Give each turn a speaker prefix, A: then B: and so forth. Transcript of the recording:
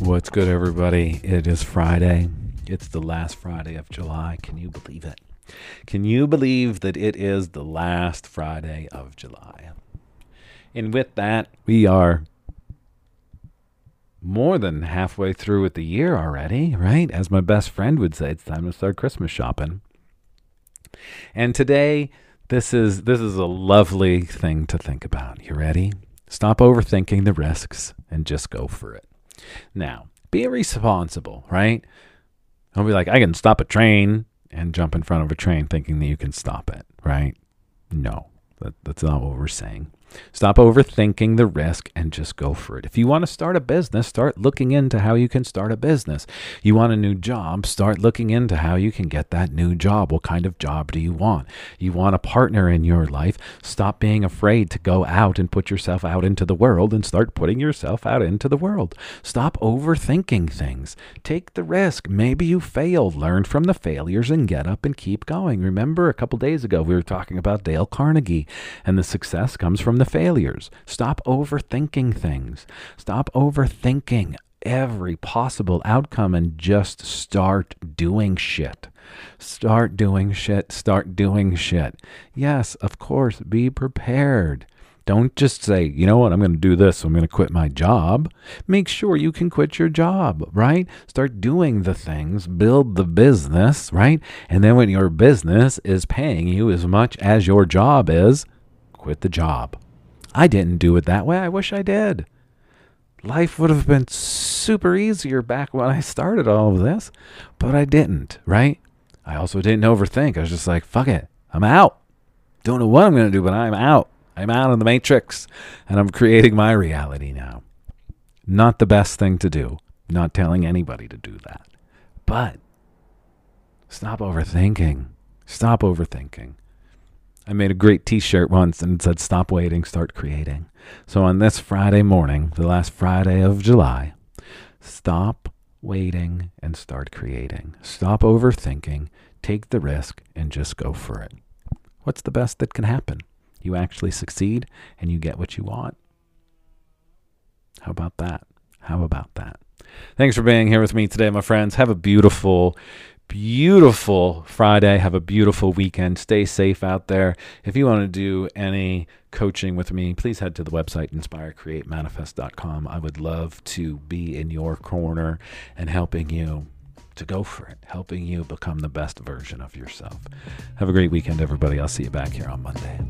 A: What's good, everybody? It is Friday. It's the last Friday of July. Can you believe it? Can you believe that it is the last Friday of July? And with that, we are more than halfway through with the year already, right? As my best friend would say, it's time to start Christmas shopping. And today, this is this is a lovely thing to think about. You ready? Stop overthinking the risks and just go for it. Now, be responsible, right? Don't be like, I can stop a train and jump in front of a train thinking that you can stop it, right? No, that, that's not what we're saying. Stop overthinking the risk and just go for it. If you want to start a business, start looking into how you can start a business. You want a new job, start looking into how you can get that new job. What kind of job do you want? You want a partner in your life, stop being afraid to go out and put yourself out into the world and start putting yourself out into the world. Stop overthinking things. Take the risk. Maybe you fail. Learn from the failures and get up and keep going. Remember a couple days ago we were talking about Dale Carnegie and the success comes from the failures. Stop overthinking things. Stop overthinking every possible outcome and just start doing shit. Start doing shit. Start doing shit. Yes, of course, be prepared. Don't just say, you know what, I'm going to do this, so I'm going to quit my job. Make sure you can quit your job, right? Start doing the things, build the business, right? And then when your business is paying you as much as your job is, quit the job. I didn't do it that way. I wish I did. Life would have been super easier back when I started all of this, but I didn't, right? I also didn't overthink. I was just like, fuck it. I'm out. Don't know what I'm going to do, but I'm out. I'm out of the matrix and I'm creating my reality now. Not the best thing to do. Not telling anybody to do that. But stop overthinking. Stop overthinking. I made a great t shirt once and it said, Stop waiting, start creating. So on this Friday morning, the last Friday of July, stop waiting and start creating. Stop overthinking, take the risk, and just go for it. What's the best that can happen? You actually succeed and you get what you want. How about that? How about that? Thanks for being here with me today, my friends. Have a beautiful, beautiful Friday. Have a beautiful weekend. Stay safe out there. If you want to do any coaching with me, please head to the website inspirecreatemanifest.com. I would love to be in your corner and helping you to go for it, helping you become the best version of yourself. Have a great weekend, everybody. I'll see you back here on Monday.